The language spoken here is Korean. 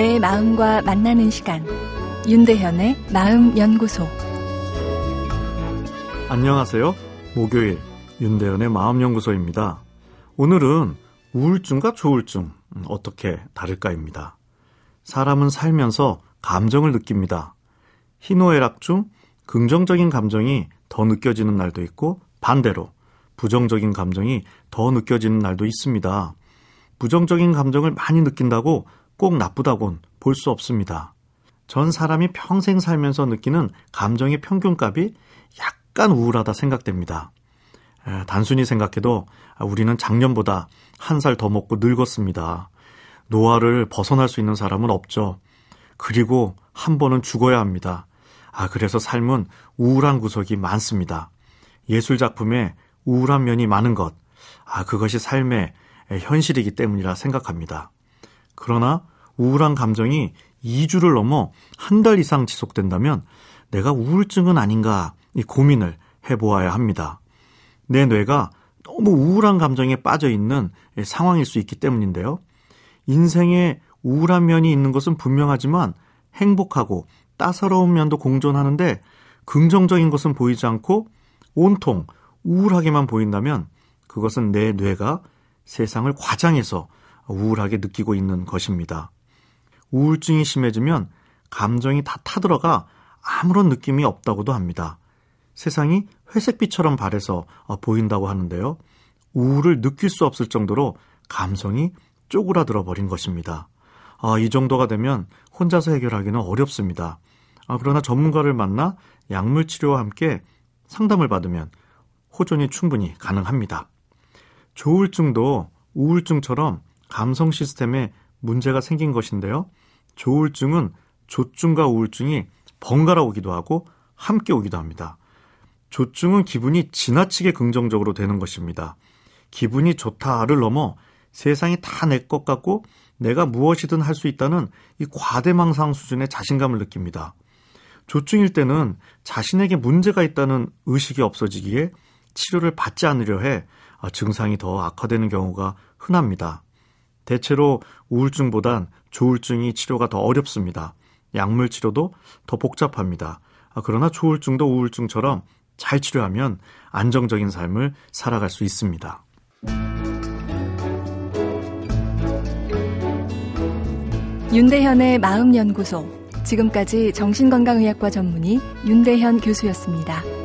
내 마음과 만나는 시간 윤대현의 마음 연구소 안녕하세요. 목요일 윤대현의 마음 연구소입니다. 오늘은 우울증과 조울증 어떻게 다를까입니다. 사람은 살면서 감정을 느낍니다. 희노애락 중 긍정적인 감정이 더 느껴지는 날도 있고 반대로 부정적인 감정이 더 느껴지는 날도 있습니다. 부정적인 감정을 많이 느낀다고 꼭 나쁘다곤 볼 수 없습니다. 전 사람이 평생 살면서 느끼는 감정의 평균값이 약간 우울하다 생각됩니다. 단순히 생각해도 우리는 작년보다 한 살 더 먹고 늙었습니다. 노화를 벗어날 수 있는 사람은 없죠. 그리고 한 번은 죽어야 합니다. 아, 그래서 삶은 우울한 구석이 많습니다. 예술 작품에 우울한 면이 많은 것, 아, 그것이 삶의 현실이기 때문이라 생각합니다. 그러나 우울한 감정이 2주를 넘어 한 달 이상 지속된다면 내가 우울증은 아닌가 이 고민을 해보아야 합니다. 내 뇌가 너무 우울한 감정에 빠져 있는 상황일 수 있기 때문인데요. 인생에 우울한 면이 있는 것은 분명하지만 행복하고 따사로운 면도 공존하는데 긍정적인 것은 보이지 않고 온통 우울하게만 보인다면 그것은 내 뇌가 세상을 과장해서 우울하게 느끼고 있는 것입니다. 우울증이 심해지면 감정이 다 타들어가 아무런 느낌이 없다고도 합니다. 세상이 회색빛처럼 발해서 보인다고 하는데요. 우울을 느낄 수 없을 정도로 감성이 쪼그라들어 버린 것입니다. 아, 이 정도가 되면 혼자서 해결하기는 어렵습니다. 아, 그러나 전문가를 만나 약물 치료와 함께 상담을 받으면 호전이 충분히 가능합니다. 조울증도 우울증처럼 감성 시스템에 문제가 생긴 것인데요. 조울증은 조증과 우울증이 번갈아 오기도 하고 함께 오기도 합니다. 조증은 기분이 지나치게 긍정적으로 되는 것입니다. 기분이 좋다를 넘어 세상이 다 내 것 같고 내가 무엇이든 할 수 있다는 이 과대망상 수준의 자신감을 느낍니다. 조증일 때는 자신에게 문제가 있다는 의식이 없어지기에 치료를 받지 않으려 해 증상이 더 악화되는 경우가 흔합니다. 대체로 우울증보단 조울증이 치료가 더 어렵습니다. 약물 치료도 더 복잡합니다. 그러나 조울증도 우울증처럼 잘 치료하면 안정적인 삶을 살아갈 수 있습니다. 윤대현의 마음연구소. 지금까지 정신건강의학과 전문의 윤대현 교수였습니다.